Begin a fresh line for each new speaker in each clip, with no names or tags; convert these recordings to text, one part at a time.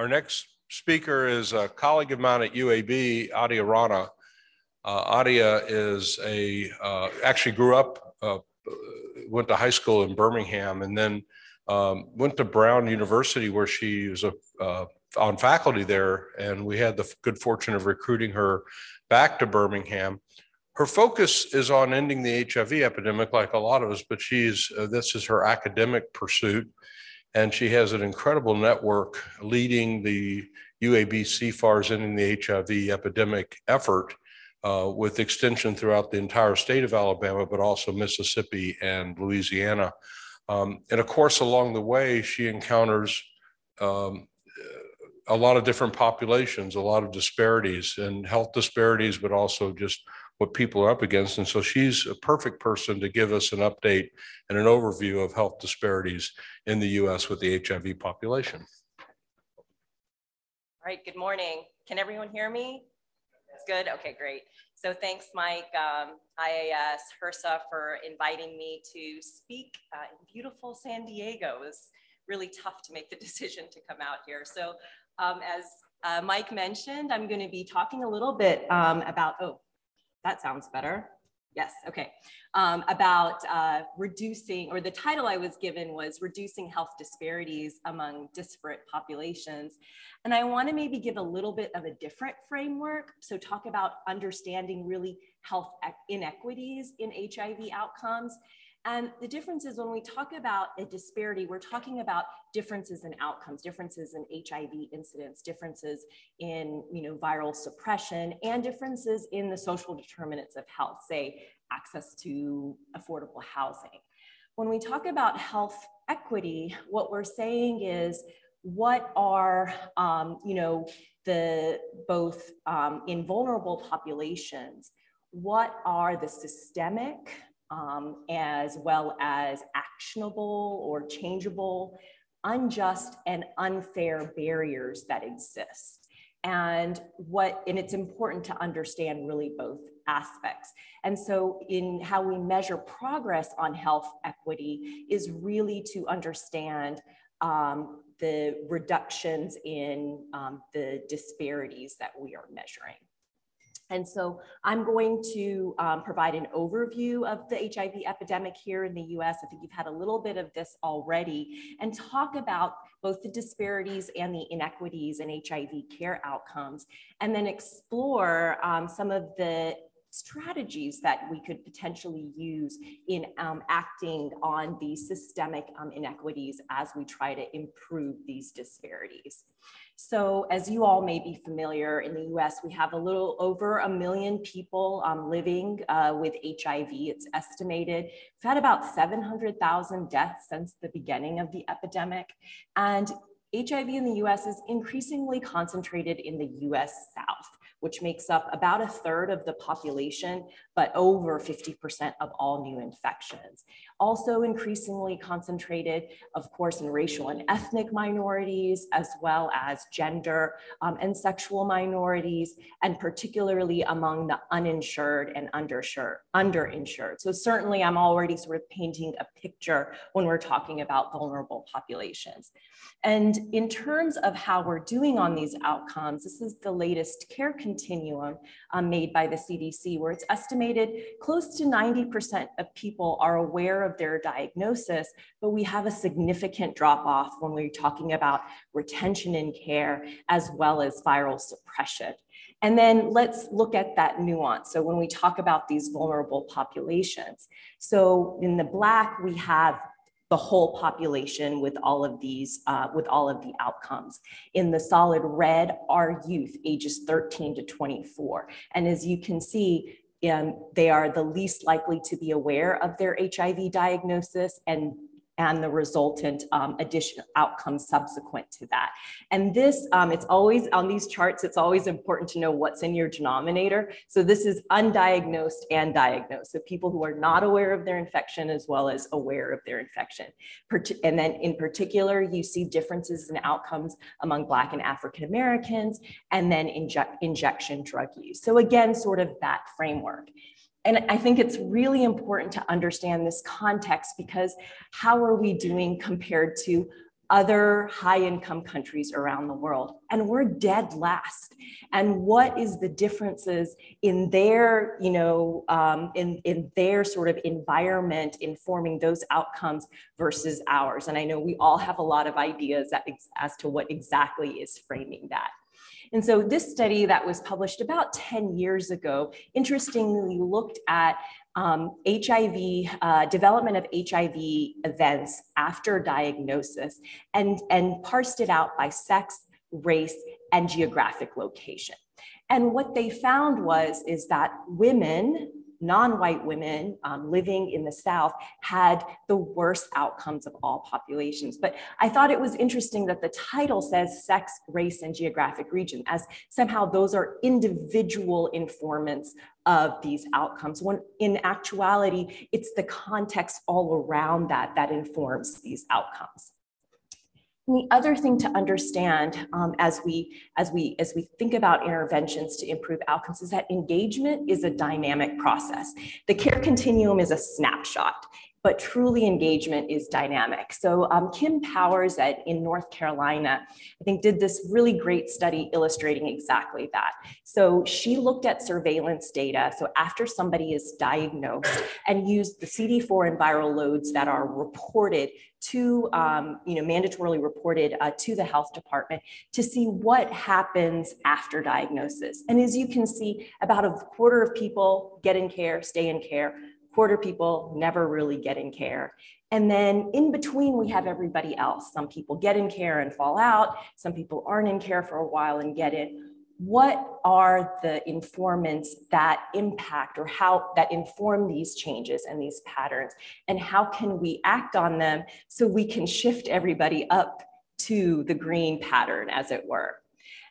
Our next speaker is a colleague of mine at UAB, Aadia Rana. Uh, Aadia is a, uh, actually grew up, uh, went to high school in Birmingham and then um, went to Brown University where she was a, uh, on faculty there. And we had the good fortune of recruiting her back to Birmingham. Her focus is on ending the HIV epidemic like a lot of us, but she's, uh, this is her academic pursuit. And she has an incredible network leading the UAB CFAR's ending the HIV epidemic effort uh, with extension throughout the entire state of Alabama, but also Mississippi and Louisiana. Um, and of course, along the way, she encounters um, a lot of different populations, a lot of disparities and health disparities, but also just what people are up against. And so she's a perfect person to give us an update and an overview of health disparities in the US with the HIV population.
All right, good morning. Can everyone hear me? It's good? Okay, great. So thanks, Mike, um, IAS, HRSA for inviting me to speak uh, in beautiful San Diego. It was really tough to make the decision to come out here. So um, as uh, Mike mentioned, I'm gonna be talking a little bit um, about, oh, that sounds better. Yes, okay. Um, about uh, reducing, or the title I was given was Reducing Health Disparities Among Disparate Populations. And I wanna maybe give a little bit of a different framework. So talk about understanding really health inequities in HIV outcomes and the difference is when we talk about a disparity, we're talking about differences in outcomes, differences in HIV incidence, differences in you know, viral suppression, and differences in the social determinants of health, say access to affordable housing. When we talk about health equity, what we're saying is what are um, you know, the both um, in vulnerable populations, what are the systemic um, as well as actionable or changeable, unjust and unfair barriers that exist. And what, and it's important to understand really both aspects. And so in how we measure progress on health equity is really to understand um, the reductions in um, the disparities that we are measuring. And so I'm going to um, provide an overview of the HIV epidemic here in the US. I think you've had a little bit of this already and talk about both the disparities and the inequities in HIV care outcomes, and then explore um, some of the strategies that we could potentially use in um, acting on these systemic um, inequities as we try to improve these disparities. So as you all may be familiar, in the US, we have a little over a million people um, living uh, with HIV. It's estimated. We've had about 700,000 deaths since the beginning of the epidemic. And HIV in the US is increasingly concentrated in the US South which makes up about a third of the population, but over 50% of all new infections. Also increasingly concentrated, of course, in racial and ethnic minorities, as well as gender um, and sexual minorities, and particularly among the uninsured and underinsured. So certainly I'm already sort of painting a picture when we're talking about vulnerable populations. And in terms of how we're doing on these outcomes, this is the latest care continuum um, made by the CDC, where it's estimated close to 90% of people are aware of their diagnosis, but we have a significant drop off when we're talking about retention in care as well as viral suppression. And then let's look at that nuance. So when we talk about these vulnerable populations, so in the black, we have the whole population with all of these, uh, with all of the outcomes. In the solid red are youth ages 13 to 24. And as you can see, um, they are the least likely to be aware of their HIV diagnosis and and the resultant um, additional outcomes subsequent to that. And this, um, it's always on these charts, it's always important to know what's in your denominator. So this is undiagnosed and diagnosed. So people who are not aware of their infection as well as aware of their infection. And then in particular, you see differences in outcomes among Black and African Americans, and then inject, injection drug use. So again, sort of that framework. And I think it's really important to understand this context because how are we doing compared to other high income countries around the world? And we're dead last. And what is the differences in their you know um, in, in their sort of environment informing those outcomes versus ours? And i know we all have a lot of ideas as to what exactly is framing that and so this study that was published about 10 years ago, interestingly looked at um, HIV, uh, development of HIV events after diagnosis and, and parsed it out by sex, race, and geographic location. And what they found was, is that women non-white women um, living in the South had the worst outcomes of all populations. But I thought it was interesting that the title says sex, race, and geographic region, as somehow those are individual informants of these outcomes, when in actuality, it's the context all around that that informs these outcomes. And the other thing to understand um, as we as we as we think about interventions to improve outcomes is that engagement is a dynamic process. The care continuum is a snapshot but truly engagement is dynamic. So um, Kim Powers at, in North Carolina, I think did this really great study illustrating exactly that. So she looked at surveillance data. So after somebody is diagnosed and used the CD4 and viral loads that are reported to, um, you know, mandatorily reported uh, to the health department to see what happens after diagnosis. And as you can see, about a quarter of people get in care, stay in care quarter people never really get in care. And then in between, we have everybody else. Some people get in care and fall out. Some people aren't in care for a while and get in. What are the informants that impact or how that inform these changes and these patterns? And how can we act on them so we can shift everybody up to the green pattern, as it were?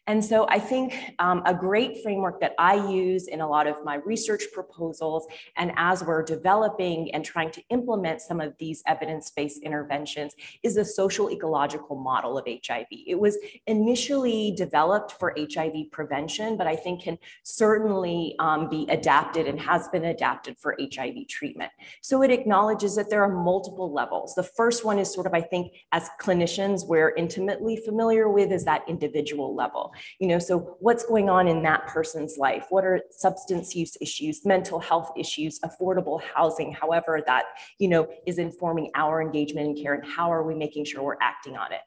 And so I think um, a great framework that I use in a lot of my research proposals, and as we're developing and trying to implement some of these evidence-based interventions, is a social ecological model of HIV. It was initially developed for HIV prevention, but I think can certainly um, be adapted and has been adapted for HIV treatment. So it acknowledges that there are multiple levels. The first one is sort of, I think, as clinicians, we're intimately familiar with is that individual level you know so what's going on in that person's life? What are substance use issues mental health issues affordable housing however that you know is informing our engagement in care and how are we making sure we're acting on it?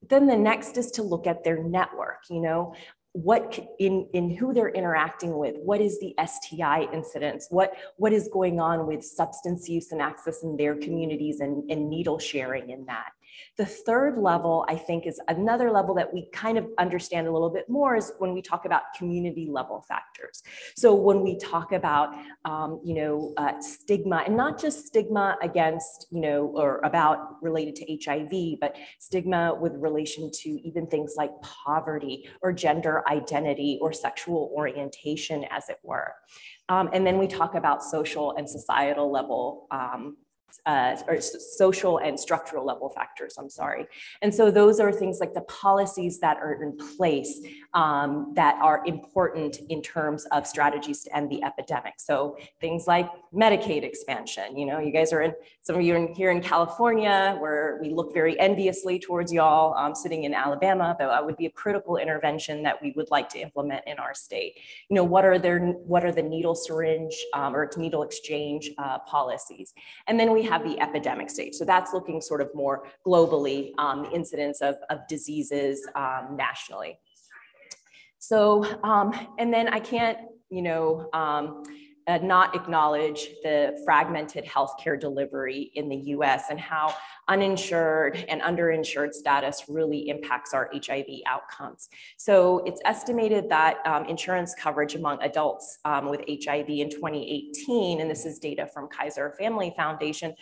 But then the next is to look at their network you know what in in who they're interacting with what is the sti incidence what what is going on with substance use and access in their communities and, and needle sharing in that the third level, I think, is another level that we kind of understand a little bit more is when we talk about community level factors. So when we talk about, um, you know, uh, stigma and not just stigma against, you know, or about related to HIV, but stigma with relation to even things like poverty or gender identity or sexual orientation, as it were. Um, and then we talk about social and societal level um, uh, or social and structural level factors, I'm sorry. And so those are things like the policies that are in place um, that are important in terms of strategies to end the epidemic. So things like Medicaid expansion, you know, you guys are in, some of you are here in California where we look very enviously towards y'all um, sitting in Alabama, but that would be a critical intervention that we would like to implement in our state. You know, what are their, what are the needle syringe um, or needle exchange uh, policies? And then we have the epidemic stage. So that's looking sort of more globally, um, the incidence of, of diseases um, nationally. So, um, and then I can't, you know, um, uh, not acknowledge the fragmented healthcare delivery in the US and how uninsured and underinsured status really impacts our HIV outcomes. So it's estimated that um, insurance coverage among adults um, with HIV in 2018, and this is data from Kaiser Family Foundation,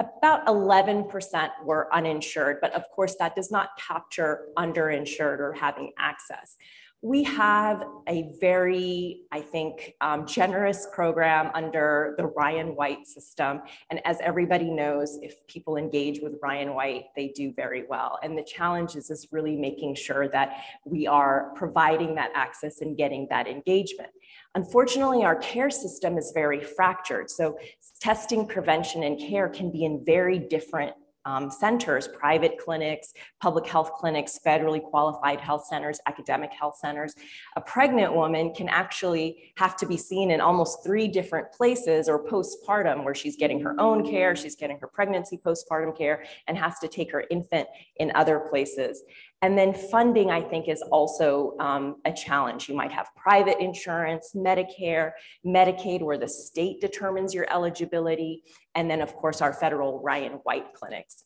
about 11% were uninsured, but of course that does not capture underinsured or having access we have a very, I think, um, generous program under the Ryan White system. And as everybody knows, if people engage with Ryan White, they do very well. And the challenge is, is really making sure that we are providing that access and getting that engagement. Unfortunately, our care system is very fractured. So testing, prevention, and care can be in very different um, centers, private clinics, public health clinics, federally qualified health centers, academic health centers, a pregnant woman can actually have to be seen in almost three different places or postpartum where she's getting her own care, she's getting her pregnancy postpartum care, and has to take her infant in other places. And then funding, I think, is also um, a challenge. You might have private insurance, Medicare, Medicaid, where the state determines your eligibility, and then, of course, our federal Ryan White clinics.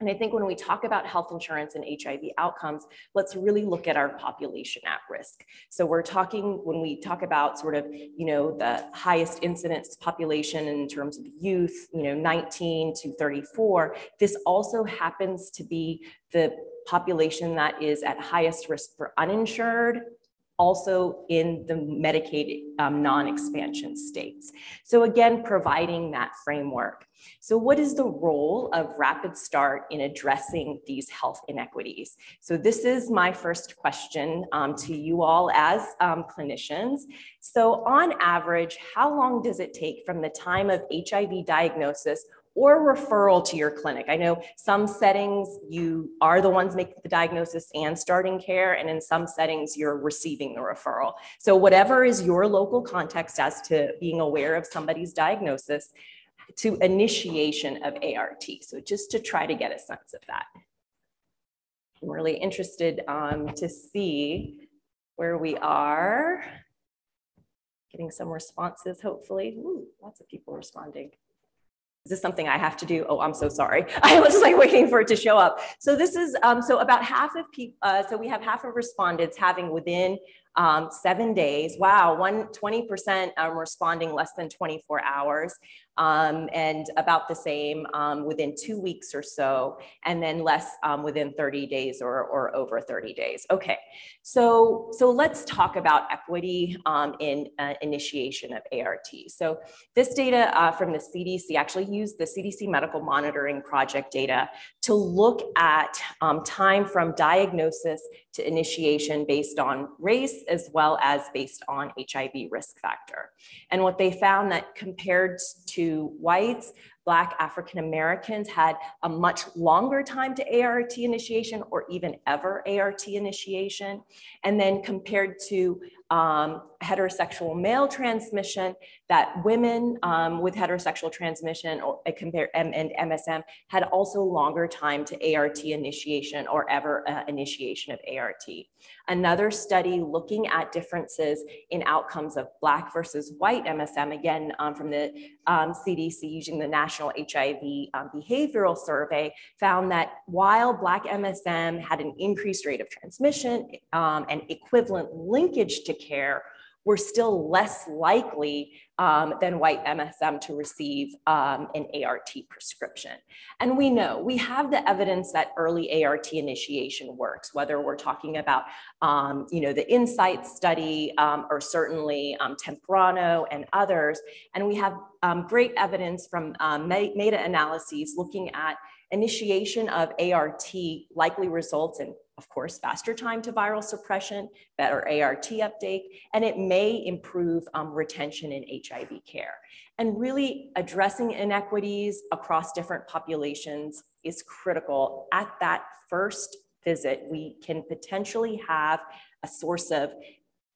And I think when we talk about health insurance and HIV outcomes, let's really look at our population at risk. So we're talking, when we talk about sort of, you know, the highest incidence population in terms of youth, you know, 19 to 34, this also happens to be the population that is at highest risk for uninsured, also in the Medicaid um, non-expansion states. So again, providing that framework. So what is the role of Rapid Start in addressing these health inequities? So this is my first question um, to you all as um, clinicians. So on average, how long does it take from the time of HIV diagnosis or referral to your clinic. I know some settings you are the ones making the diagnosis and starting care, and in some settings you're receiving the referral. So, whatever is your local context as to being aware of somebody's diagnosis to initiation of ART. So, just to try to get a sense of that. I'm really interested um, to see where we are. Getting some responses, hopefully. Ooh, lots of people responding is this something I have to do? Oh, I'm so sorry. I was like waiting for it to show up. So this is, um, so about half of people, uh, so we have half of respondents having within um, seven days. Wow, one, 20% um, responding less than 24 hours um, and about the same um, within two weeks or so, and then less um, within 30 days or, or over 30 days. Okay, so, so let's talk about equity um, in uh, initiation of ART. So this data uh, from the CDC actually used the CDC Medical Monitoring Project data to look at um, time from diagnosis to initiation based on race as well as based on HIV risk factor. And what they found that compared to whites, Black African Americans had a much longer time to ART initiation or even ever ART initiation. And then compared to um, heterosexual male transmission, that women um, with heterosexual transmission or uh, compare and, and, MSM had also longer time to ART initiation or ever uh, initiation of ART. Another study looking at differences in outcomes of Black versus white MSM, again um, from the CDC um, using the National HIV um, Behavioral Survey, found that while Black MSM had an increased rate of transmission um, and equivalent linkage to care, we're still less likely um, than white MSM to receive um, an ART prescription. And we know we have the evidence that early ART initiation works, whether we're talking about, um, you know, the INSIGHT study um, or certainly um, Temprano and others. And we have um, great evidence from meta-analyses looking at initiation of ART likely results in of course, faster time to viral suppression, better ART uptake, and it may improve um, retention in HIV care. And really addressing inequities across different populations is critical. At that first visit, we can potentially have a source of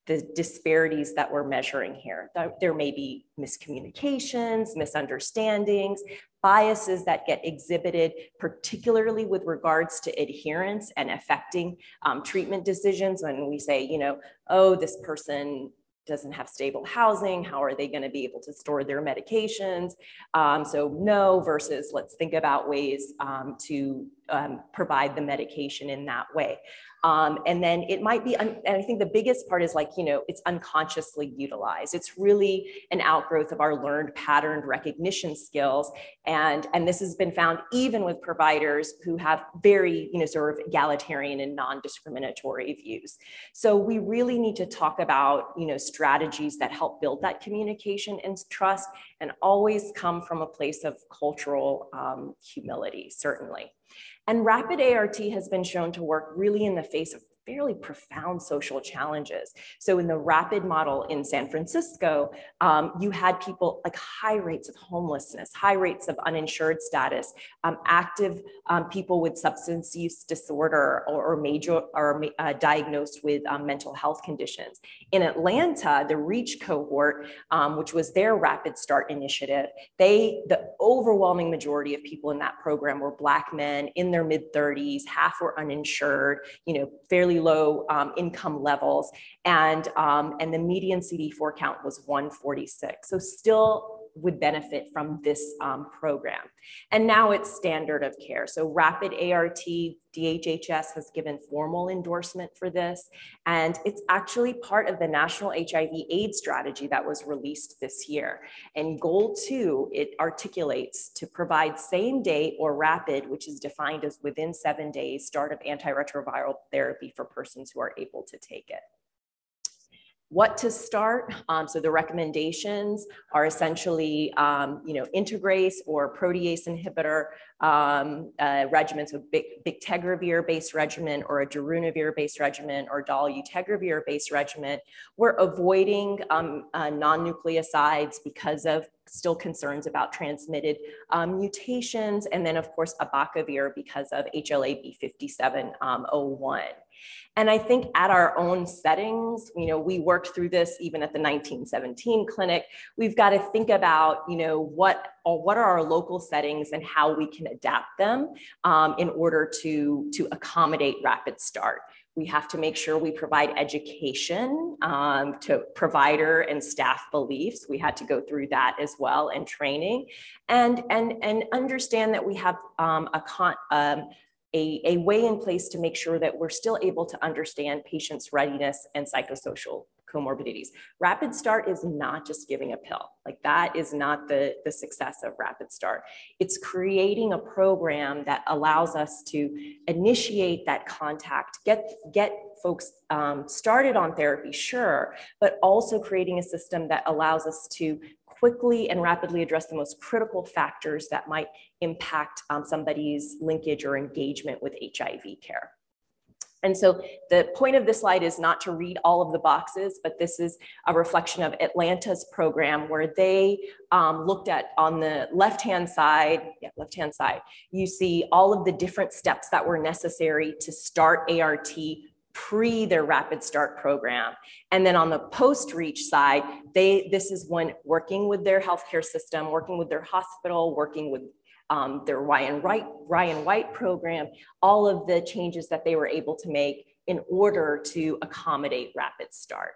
the disparities that we're measuring here. There may be miscommunications, misunderstandings, biases that get exhibited, particularly with regards to adherence and affecting um, treatment decisions. When we say, you know, oh, this person doesn't have stable housing, how are they going to be able to store their medications? Um, so no versus let's think about ways um, to um, provide the medication in that way. Um, and then it might be, and I think the biggest part is like, you know, it's unconsciously utilized. It's really an outgrowth of our learned patterned recognition skills. And, and this has been found even with providers who have very, you know, sort of egalitarian and non-discriminatory views. So we really need to talk about, you know, strategies that help build that communication and trust and always come from a place of cultural um, humility, certainly. And rapid ART has been shown to work really in the face of fairly profound social challenges. So in the rapid model in San Francisco, um, you had people like high rates of homelessness, high rates of uninsured status, um, active um, people with substance use disorder or, or major or uh, diagnosed with um, mental health conditions. In Atlanta, the REACH cohort, um, which was their Rapid Start initiative, they the overwhelming majority of people in that program were Black men in their mid 30s, half were uninsured, you know, fairly low um, income levels, and um, and the median CD4 count was 146. So still would benefit from this um, program. And now it's standard of care. So rapid ART, DHHS has given formal endorsement for this. And it's actually part of the national HIV AIDS strategy that was released this year. And goal two, it articulates to provide same day or rapid, which is defined as within seven days, start of antiretroviral therapy for persons who are able to take it what to start. Um, so the recommendations are essentially, um, you know, integrase or protease inhibitor um, uh, regimen, so bictegravir-based regimen or a darunavir-based regimen or dolutegravir-based regimen. We're avoiding um, uh, non-nucleosides because of still concerns about transmitted um, mutations, and then of course abacavir because of HLA B5701. And I think at our own settings, you know, we worked through this even at the 1917 clinic. We've got to think about, you know, what what are our local settings and how we can adapt them um, in order to to accommodate rapid start. We have to make sure we provide education um, to provider and staff beliefs. We had to go through that as well and training, and and and understand that we have um, a con. Um, a, a way in place to make sure that we're still able to understand patients' readiness and psychosocial comorbidities. Rapid Start is not just giving a pill. Like that is not the, the success of Rapid Start. It's creating a program that allows us to initiate that contact, get, get folks um, started on therapy, sure, but also creating a system that allows us to quickly and rapidly address the most critical factors that might impact um, somebody's linkage or engagement with HIV care. And so the point of this slide is not to read all of the boxes, but this is a reflection of Atlanta's program where they um, looked at on the left-hand side, yeah, left-hand side, you see all of the different steps that were necessary to start ART pre their rapid start program. And then on the post reach side, they this is when working with their healthcare system, working with their hospital, working with um, their Ryan White, Ryan White program, all of the changes that they were able to make in order to accommodate rapid start.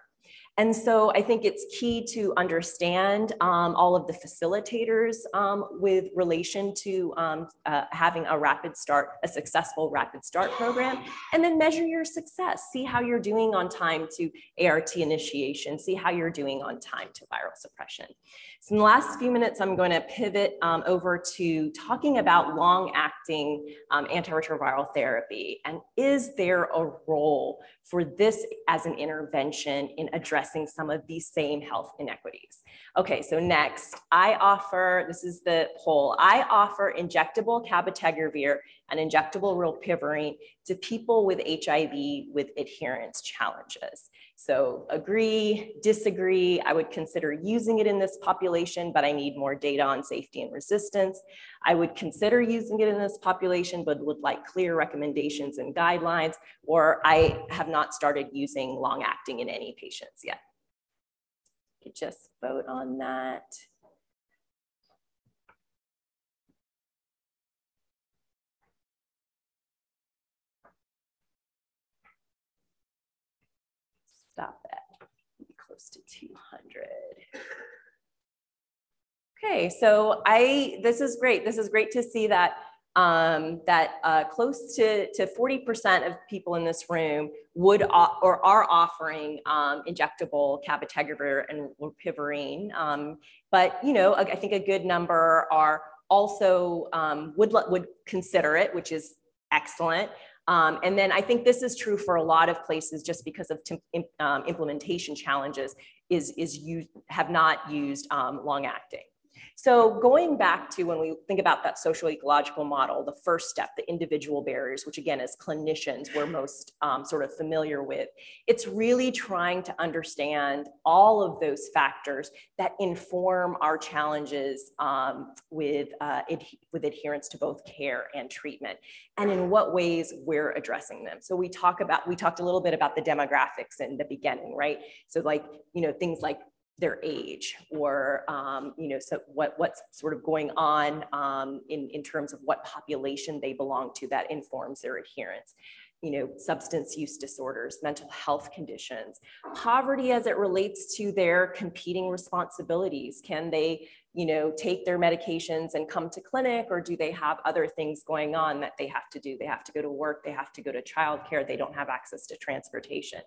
And so I think it's key to understand um, all of the facilitators um, with relation to um, uh, having a rapid start, a successful rapid start program, and then measure your success. See how you're doing on time to ART initiation, see how you're doing on time to viral suppression. So in the last few minutes, I'm going to pivot um, over to talking about long-acting um, antiretroviral therapy. And is there a role for this as an intervention in addressing some of these same health inequities? Okay, so next, I offer, this is the poll, I offer injectable cabotegravir and injectable rilpivirine to people with HIV with adherence challenges. So agree, disagree. I would consider using it in this population, but I need more data on safety and resistance. I would consider using it in this population, but would like clear recommendations and guidelines, or I have not started using long acting in any patients yet. You could just vote on that. Close to 200. Okay, so I, this is great. This is great to see that um, that uh, close to, to 40% of people in this room would or are offering um, injectable cabotegravir and rilpivirine. Um, but, you know, I think a good number are also um, would, would consider it, which is excellent. Um, and then I think this is true for a lot of places just because of um, implementation challenges is, is you have not used um, long acting. So going back to when we think about that social ecological model, the first step, the individual barriers, which again, as clinicians, we're most um, sort of familiar with, it's really trying to understand all of those factors that inform our challenges um, with, uh, ad with adherence to both care and treatment, and in what ways we're addressing them. So we talk about, we talked a little bit about the demographics in the beginning, right? So like, you know, things like their age or um, you know so what what's sort of going on um, in in terms of what population they belong to that informs their adherence. You know substance use disorders mental health conditions poverty as it relates to their competing responsibilities. Can they you know, take their medications and come to clinic, or do they have other things going on that they have to do? They have to go to work, they have to go to childcare, they don't have access to transportation.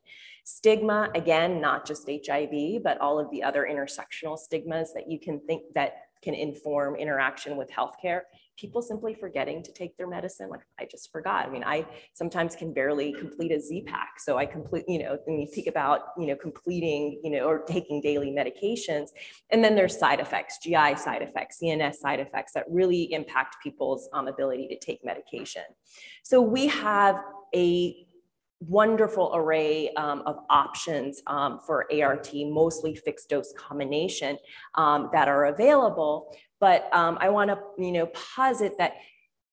Stigma, again, not just HIV, but all of the other intersectional stigmas that you can think that can inform interaction with healthcare people simply forgetting to take their medicine. Like I just forgot. I mean, I sometimes can barely complete a Z-Pak. So I complete, you know, when you think about, you know, completing, you know, or taking daily medications. And then there's side effects, GI side effects, CNS side effects that really impact people's um, ability to take medication. So we have a wonderful array um, of options um, for ART, mostly fixed dose combination um, that are available. But um, I want to, you know, posit that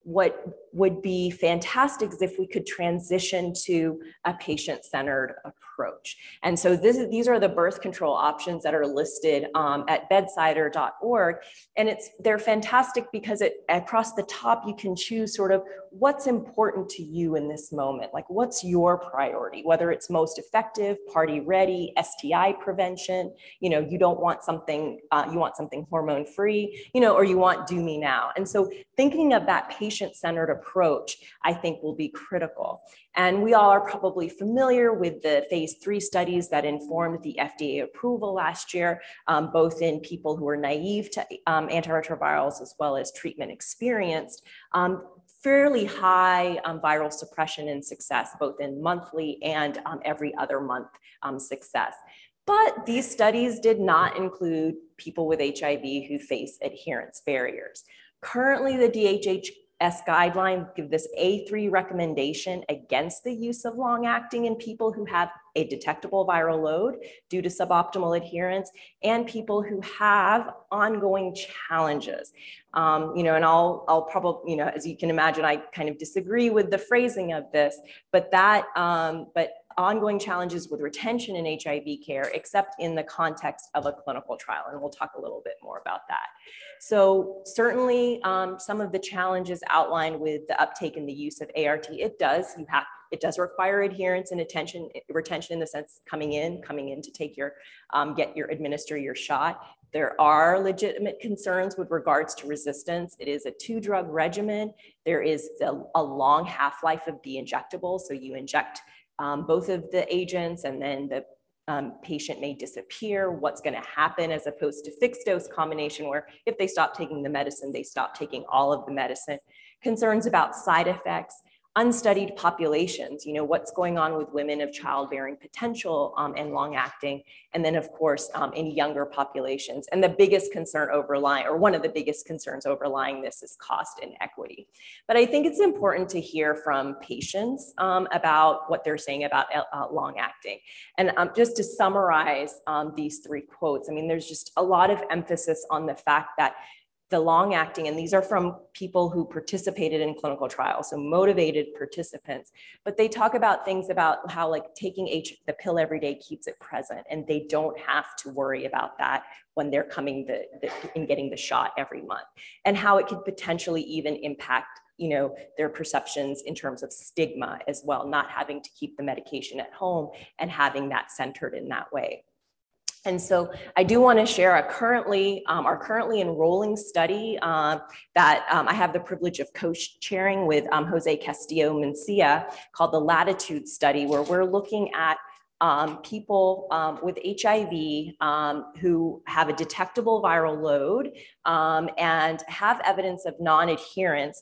what would be fantastic if we could transition to a patient-centered approach. And so this, these are the birth control options that are listed um, at bedsider.org. And it's they're fantastic because it across the top you can choose sort of what's important to you in this moment. Like what's your priority, whether it's most effective, party ready, STI prevention, you know, you don't want something, uh, you want something hormone free, you know, or you want do me now. And so thinking of that patient-centered approach, I think will be critical. And we all are probably familiar with the phase three studies that informed the FDA approval last year, um, both in people who are naive to um, antiretrovirals as well as treatment experienced. Um, fairly high um, viral suppression and success, both in monthly and um, every other month um, success. But these studies did not include people with HIV who face adherence barriers. Currently, the DHH S guideline give this A3 recommendation against the use of long acting in people who have a detectable viral load due to suboptimal adherence and people who have ongoing challenges. Um, you know, and I'll, I'll probably, you know, as you can imagine, I kind of disagree with the phrasing of this, but that, um, but ongoing challenges with retention in HIV care, except in the context of a clinical trial. And we'll talk a little bit more about that. So certainly um, some of the challenges outlined with the uptake and the use of ART, it does, you have, it does require adherence and attention, retention in the sense coming in, coming in to take your, um, get your, administer your shot. There are legitimate concerns with regards to resistance. It is a two drug regimen. There is a, a long half-life of the injectable. So you inject um, both of the agents and then the um, patient may disappear, what's going to happen as opposed to fixed dose combination where if they stop taking the medicine, they stop taking all of the medicine. Concerns about side effects unstudied populations, you know, what's going on with women of childbearing potential um, and long acting, and then of course um, in younger populations. And the biggest concern overlying, or one of the biggest concerns overlying this is cost and equity. But I think it's important to hear from patients um, about what they're saying about uh, long acting. And um, just to summarize um, these three quotes, I mean, there's just a lot of emphasis on the fact that the long acting, and these are from people who participated in clinical trials, so motivated participants, but they talk about things about how like taking H, the pill every day keeps it present and they don't have to worry about that when they're coming the, the, and getting the shot every month and how it could potentially even impact you know their perceptions in terms of stigma as well not having to keep the medication at home and having that centered in that way and so I do want to share a currently, um, our currently enrolling study uh, that um, I have the privilege of co-chairing with um, Jose Castillo Mancilla called the Latitude Study, where we're looking at um, people um, with HIV um, who have a detectable viral load and have evidence of non-adherence,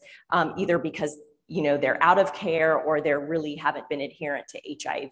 either because you know, they're out of care or they're really haven't been adherent to HIV.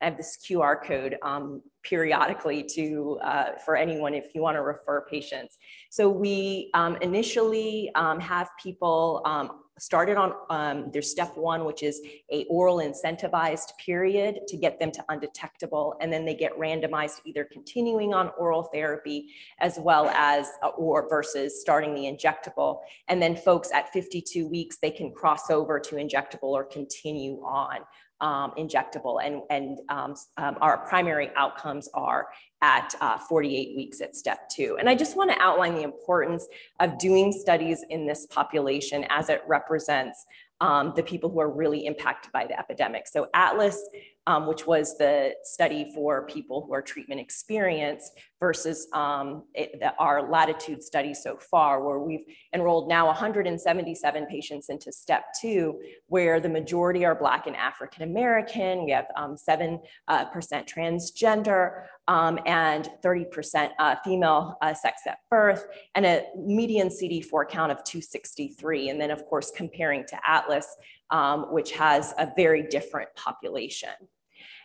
I have this QR code um, periodically to uh, for anyone if you want to refer patients. So we um, initially um, have people um, started on um, their step one, which is a oral incentivized period to get them to undetectable, and then they get randomized either continuing on oral therapy as well as uh, or versus starting the injectable. And then folks at 52 weeks, they can cross over to injectable or continue on um, injectable. And, and um, um, our primary outcomes are at uh, 48 weeks at step two. And I just want to outline the importance of doing studies in this population as it represents um, the people who are really impacted by the epidemic. So Atlas um, which was the study for people who are treatment experienced versus um, it, our latitude study so far, where we've enrolled now 177 patients into step two, where the majority are Black and African American. We have um, 7% uh, transgender um, and 30% uh, female uh, sex at birth, and a median CD4 count of 263. And then, of course, comparing to Atlas, um, which has a very different population.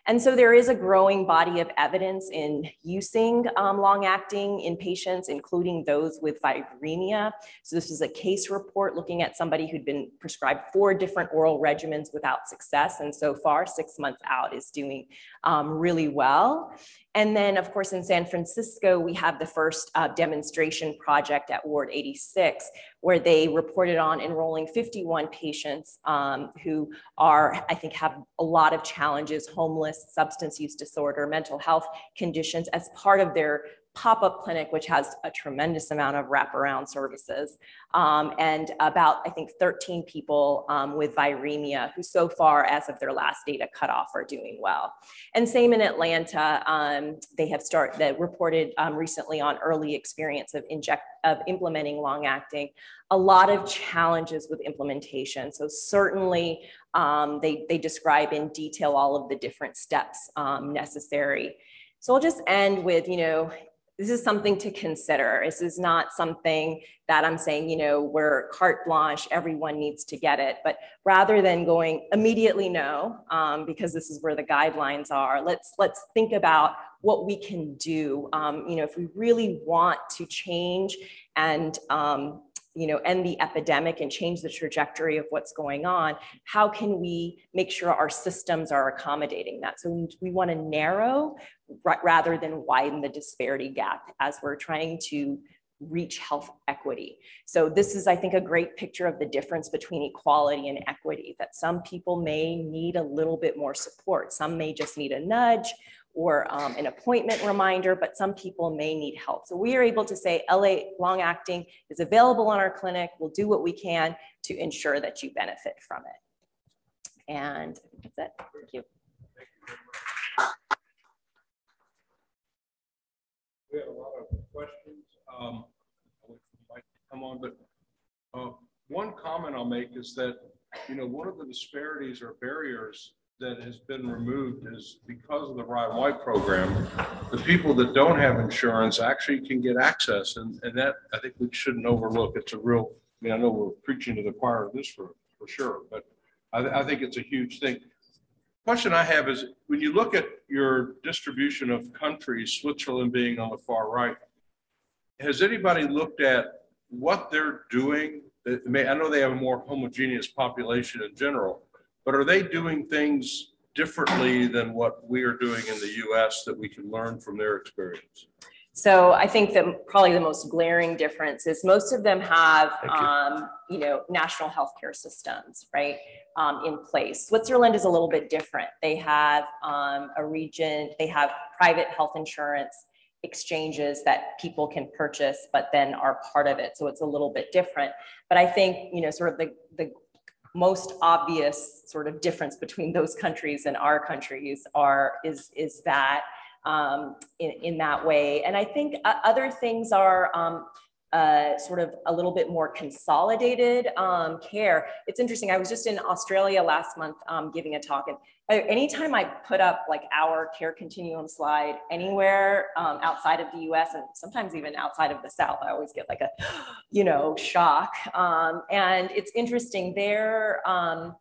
And so there is a growing body of evidence in using um, long acting in patients, including those with viremia. So this is a case report looking at somebody who'd been prescribed four different oral regimens without success. And so far, six months out is doing um, really well. And then, of course, in San Francisco, we have the first uh, demonstration project at Ward 86, where they reported on enrolling 51 patients um, who are, I think, have a lot of challenges, homeless, substance use disorder, mental health conditions as part of their pop-up clinic, which has a tremendous amount of wraparound services, um, and about, I think, 13 people um, with viremia who so far, as of their last data cutoff, are doing well. And same in Atlanta, um, they have started, that reported um, recently on early experience of inject, of implementing long-acting, a lot of challenges with implementation. So certainly um, they, they describe in detail all of the different steps um, necessary. So I'll just end with, you know, this is something to consider. This is not something that I'm saying, you know, we're carte blanche, everyone needs to get it. But rather than going immediately no, um, because this is where the guidelines are, let's let's think about what we can do. Um, you know, if we really want to change and um, you know, end the epidemic and change the trajectory of what's going on, how can we make sure our systems are accommodating that? So we, we want to narrow rather than widen the disparity gap as we're trying to reach health equity. So this is, I think, a great picture of the difference between equality and equity, that some people may need a little bit more support. Some may just need a nudge or um, an appointment reminder, but some people may need help. So we are able to say LA long acting is available on our clinic. We'll do what we can to ensure that you benefit from it. And that's it. Thank you.
We have a lot of questions. Um, come on, but uh, one comment I'll make is that, you know, one of the disparities or barriers that has been removed is because of the Ryan White program, the people that don't have insurance actually can get access. And, and that I think we shouldn't overlook. It's a real, I mean, I know we're preaching to the choir of this for, for sure, but I, I think it's a huge thing. Question I have is when you look at your distribution of countries, Switzerland being on the far right, has anybody looked at what they're doing? I know they have a more homogeneous population in general, but are they doing things differently than what we are doing in the US that we can learn from their experience?
So I think that probably the most glaring difference is most of them have, you. Um, you know, national healthcare systems, right, um, in place. Switzerland is a little bit different. They have um, a region, they have private health insurance exchanges that people can purchase, but then are part of it. So it's a little bit different. But I think, you know, sort of the, the most obvious sort of difference between those countries and our countries are is is that um, in, in that way. And I think uh, other things are um, uh, sort of a little bit more consolidated um, care. It's interesting. I was just in Australia last month um, giving a talk, and uh, anytime I put up like our care continuum slide anywhere um, outside of the U.S. and sometimes even outside of the South, I always get like a, you know, shock. Um, and it's interesting there. Um,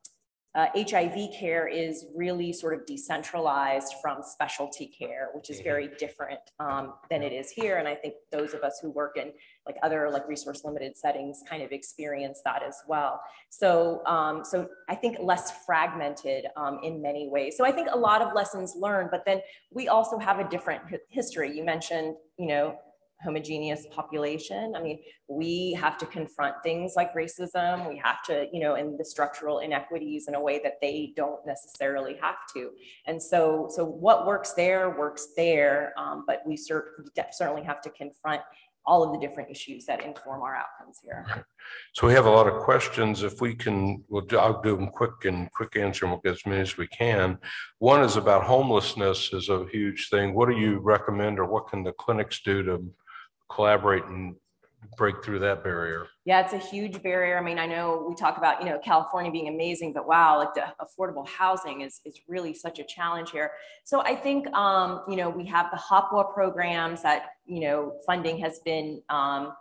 uh, HIV care is really sort of decentralized from specialty care, which is very different um, than it is here. And I think those of us who work in like other like resource limited settings kind of experience that as well. So, um, so I think less fragmented um, in many ways. So I think a lot of lessons learned, but then we also have a different history. You mentioned, you know, homogeneous population. I mean, we have to confront things like racism. We have to, you know, and the structural inequities in a way that they don't necessarily have to. And so, so what works there works there, um, but we cert certainly have to confront all of the different issues that inform our outcomes here.
So we have a lot of questions. If we can, we'll, I'll do them quick and quick answer, and we'll get as many as we can. One is about homelessness is a huge thing. What do you recommend or what can the clinics do to collaborate and break through that barrier?
Yeah, it's a huge barrier. I mean, I know we talk about, you know, California being amazing, but wow, like the affordable housing is, is really such a challenge here. So I think, um, you know, we have the HOPWA programs that, you know, funding has been um,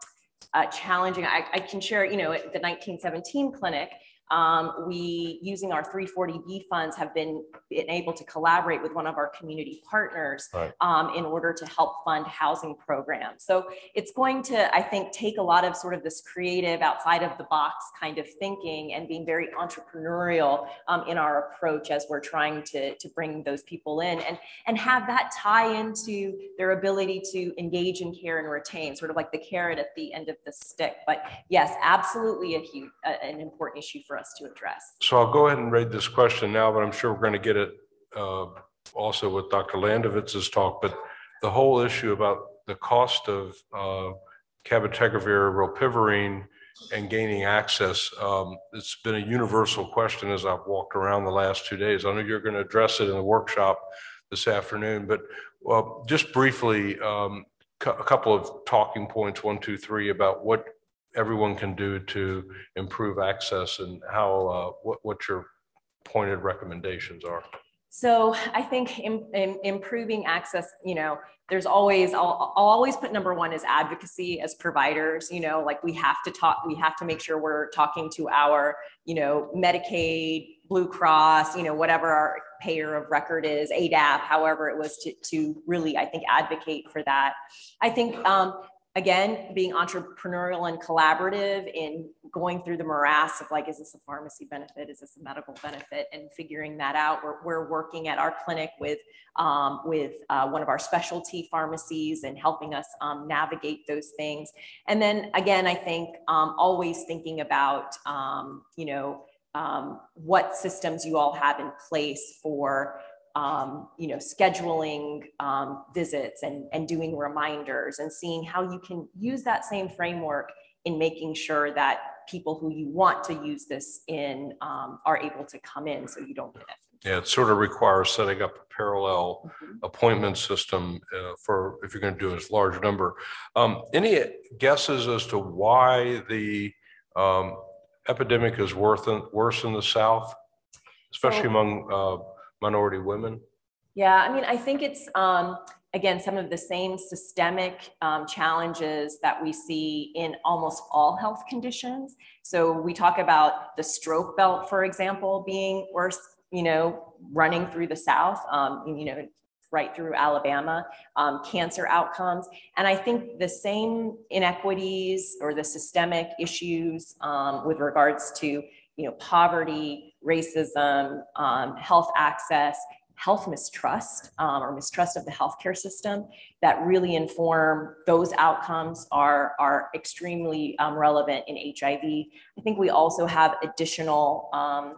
uh, challenging. I, I can share, you know, the 1917 clinic, um, we, using our 340B funds, have been, been, able to collaborate with one of our community partners right. um, in order to help fund housing programs. So it's going to, I think, take a lot of sort of this creative, outside of the box kind of thinking and being very entrepreneurial um, in our approach as we're trying to, to bring those people in and, and have that tie into their ability to engage in care and retain, sort of like the carrot at the end of the stick. But yes, absolutely a huge, uh, an important issue for us us to address.
So I'll go ahead and read this question now, but I'm sure we're going to get it uh, also with Dr. Landovitz's talk. But the whole issue about the cost of uh, cabotegravir, rilpivirine, and gaining access, um, it's been a universal question as I've walked around the last two days. I know you're going to address it in the workshop this afternoon, but well, just briefly, um, a couple of talking points, one, two, three, about what everyone can do to improve access and how, uh, what, what your pointed recommendations are?
So I think in, in improving access, you know, there's always, I'll, I'll always put number one is advocacy as providers, you know, like we have to talk, we have to make sure we're talking to our, you know, Medicaid, Blue Cross, you know, whatever our payer of record is, ADAP, however it was to, to really, I think, advocate for that. I think um, again, being entrepreneurial and collaborative in going through the morass of like, is this a pharmacy benefit? Is this a medical benefit? And figuring that out. We're, we're working at our clinic with, um, with uh, one of our specialty pharmacies and helping us um, navigate those things. And then again, I think um, always thinking about, um, you know, um, what systems you all have in place for um, you know, scheduling um, visits and, and doing reminders and seeing how you can use that same framework in making sure that people who you want to use this in um, are able to come in so you don't get it.
Yeah, it sort of requires setting up a parallel mm-hmm. appointment system uh, for if you're going to do a large number. Um, any guesses as to why the um, epidemic is worse in, worse in the South, especially so, among uh, minority women?
Yeah, I mean, I think it's, um, again, some of the same systemic um, challenges that we see in almost all health conditions. So we talk about the stroke belt, for example, being worse, you know, running through the South, um, you know, right through Alabama, um, cancer outcomes. And I think the same inequities or the systemic issues um, with regards to you know, poverty, racism, um, health access, health mistrust um, or mistrust of the healthcare system that really inform those outcomes are, are extremely um, relevant in HIV. I think we also have additional um,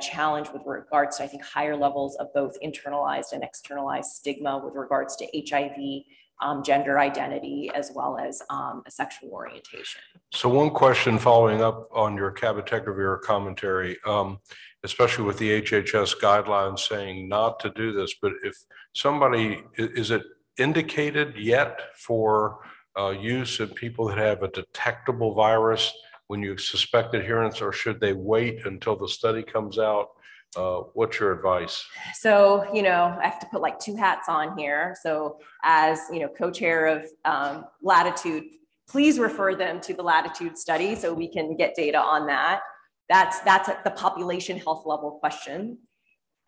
challenge with regards to, I think, higher levels of both internalized and externalized stigma with regards to HIV um, gender identity as well as um, a sexual orientation.
So one question following up on your cabotegravir commentary, um, especially with the HHS guidelines saying not to do this, but if somebody, is it indicated yet for uh, use in people that have a detectable virus when you suspect adherence, or should they wait until the study comes out? Uh, What's your advice?
So, you know, I have to put like two hats on here. So as, you know, co-chair of um, Latitude, please refer them to the Latitude study so we can get data on that. That's, that's at the population health level question.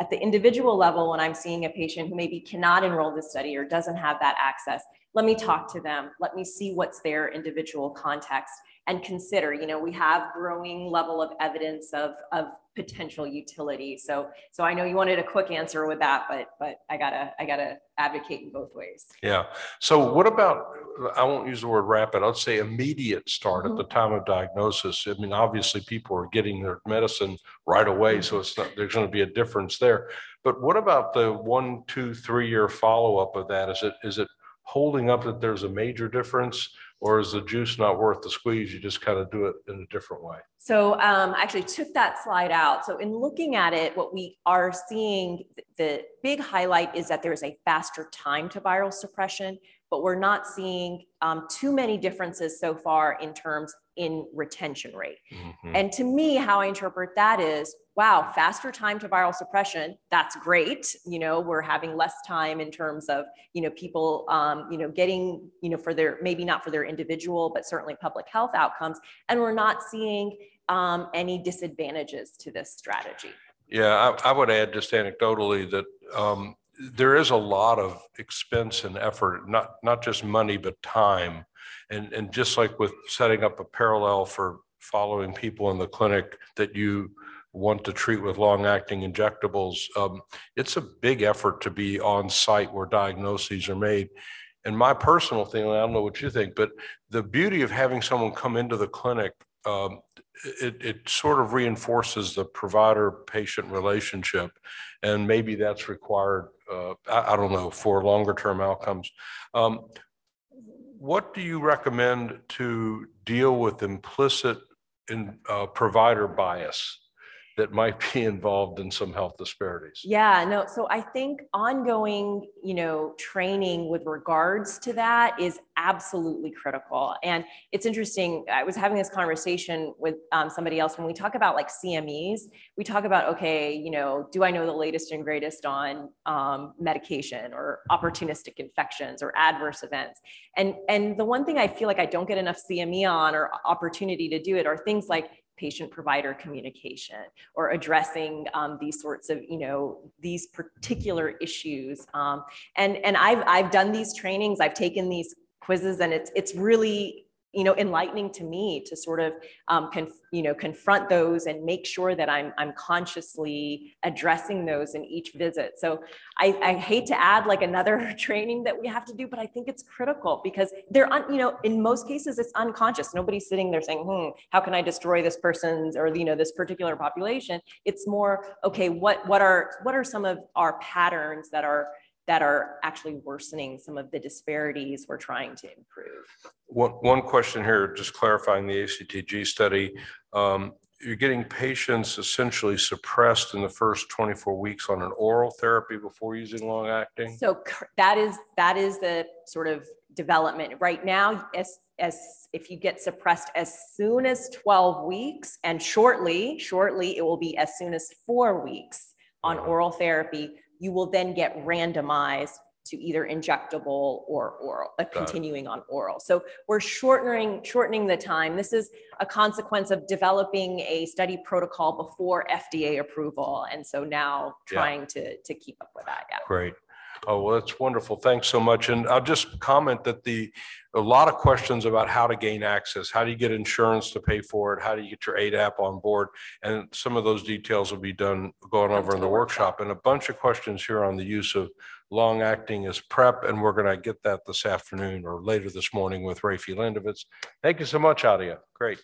At the individual level, when I'm seeing a patient who maybe cannot enroll this study or doesn't have that access, let me talk to them. Let me see what's their individual context and consider, you know, we have growing level of evidence of, of potential utility. So, so I know you wanted a quick answer with that, but, but I gotta, I gotta advocate in both ways.
Yeah. So what about, I won't use the word rapid, I'll say immediate start at the mm-hmm. time of diagnosis. I mean, obviously people are getting their medicine right away, so it's not, there's going to be a difference there. But what about the one, two, three year follow-up of that? Is it, is it holding up that there's a major difference? Or is the juice not worth the squeeze? You just kind of do it in a different way.
So um, I actually took that slide out. So in looking at it, what we are seeing, the big highlight is that there's a faster time to viral suppression, but we're not seeing um, too many differences so far in terms in retention rate.
Mhm.
And to me, how I interpret that is, wow, faster time to viral suppression. That's great. You know, we're having less time in terms of, you know, people, um, you know, getting, you know, for their, maybe not for their individual, but certainly public health outcomes. And we're not seeing um, any disadvantages to this strategy.
Yeah, I, I would add just anecdotally that um, there is a lot of expense and effort, not, not just money, but time. And, and just like with setting up a parallel for following people in the clinic that you want to treat with long-acting injectables, um, it's a big effort to be on site where diagnoses are made. And my personal thing, I don't know what you think, but the beauty of having someone come into the clinic um, it, it sort of reinforces the provider-patient relationship. And maybe that's required, uh, I, I don't know, for longer-term outcomes. Um, What do you recommend to deal with implicit in, uh, provider bias that might be involved in some health disparities?
Yeah, no, so I think ongoing, you know, training with regards to that is absolutely critical. And it's interesting, I was having this conversation with um, somebody else when we talk about like CMEs, we talk about, okay, you know, do I know the latest and greatest on um, medication or opportunistic infections or adverse events? And, and the one thing I feel like I don't get enough CME on or opportunity to do it are things like patient provider communication or addressing um, these sorts of you know these particular issues. Um, and and I've I've done these trainings I've taken these quizzes and it's it's really you know enlightening to me to sort of um, conf- you know confront those and make sure that I'm I'm consciously addressing those in each visit. So I, I hate to add like another training that we have to do, but I think it's critical because they're un, you know in most cases it's unconscious. Nobody's sitting there saying, hmm, how can I destroy this person's or you know this particular population? It's more okay. What what are what are some of our patterns that are that are actually worsening some of the disparities we're trying to improve.
One, one question here, just clarifying the ACTG study. Um, You're getting patients essentially suppressed in the first 24 weeks on an oral therapy before using long acting?
So that is that is the sort of development right now. As as if you get suppressed as soon as 12 weeks, and shortly, shortly it will be as soon as four weeks on oral therapy. You will then get randomized to either injectable or oral, uh, continuing on oral. So we're shortening shortening the time. This is a consequence of developing a study protocol before FDA approval, and so now
Yeah.
trying to to keep up with that. Yeah.
Great. Oh, well, that's wonderful. Thanks so much. And I'll just comment that the, a lot of questions about how to gain access. How do you get insurance to pay for it? How do you get your ADAP on board? And some of those details will be done, going over in the workshop. And a bunch of questions here on the use of long acting as PrEP. And we're going to get that this afternoon or later this morning with Raphi Landovitz. Thank you so much, Aadia. Great.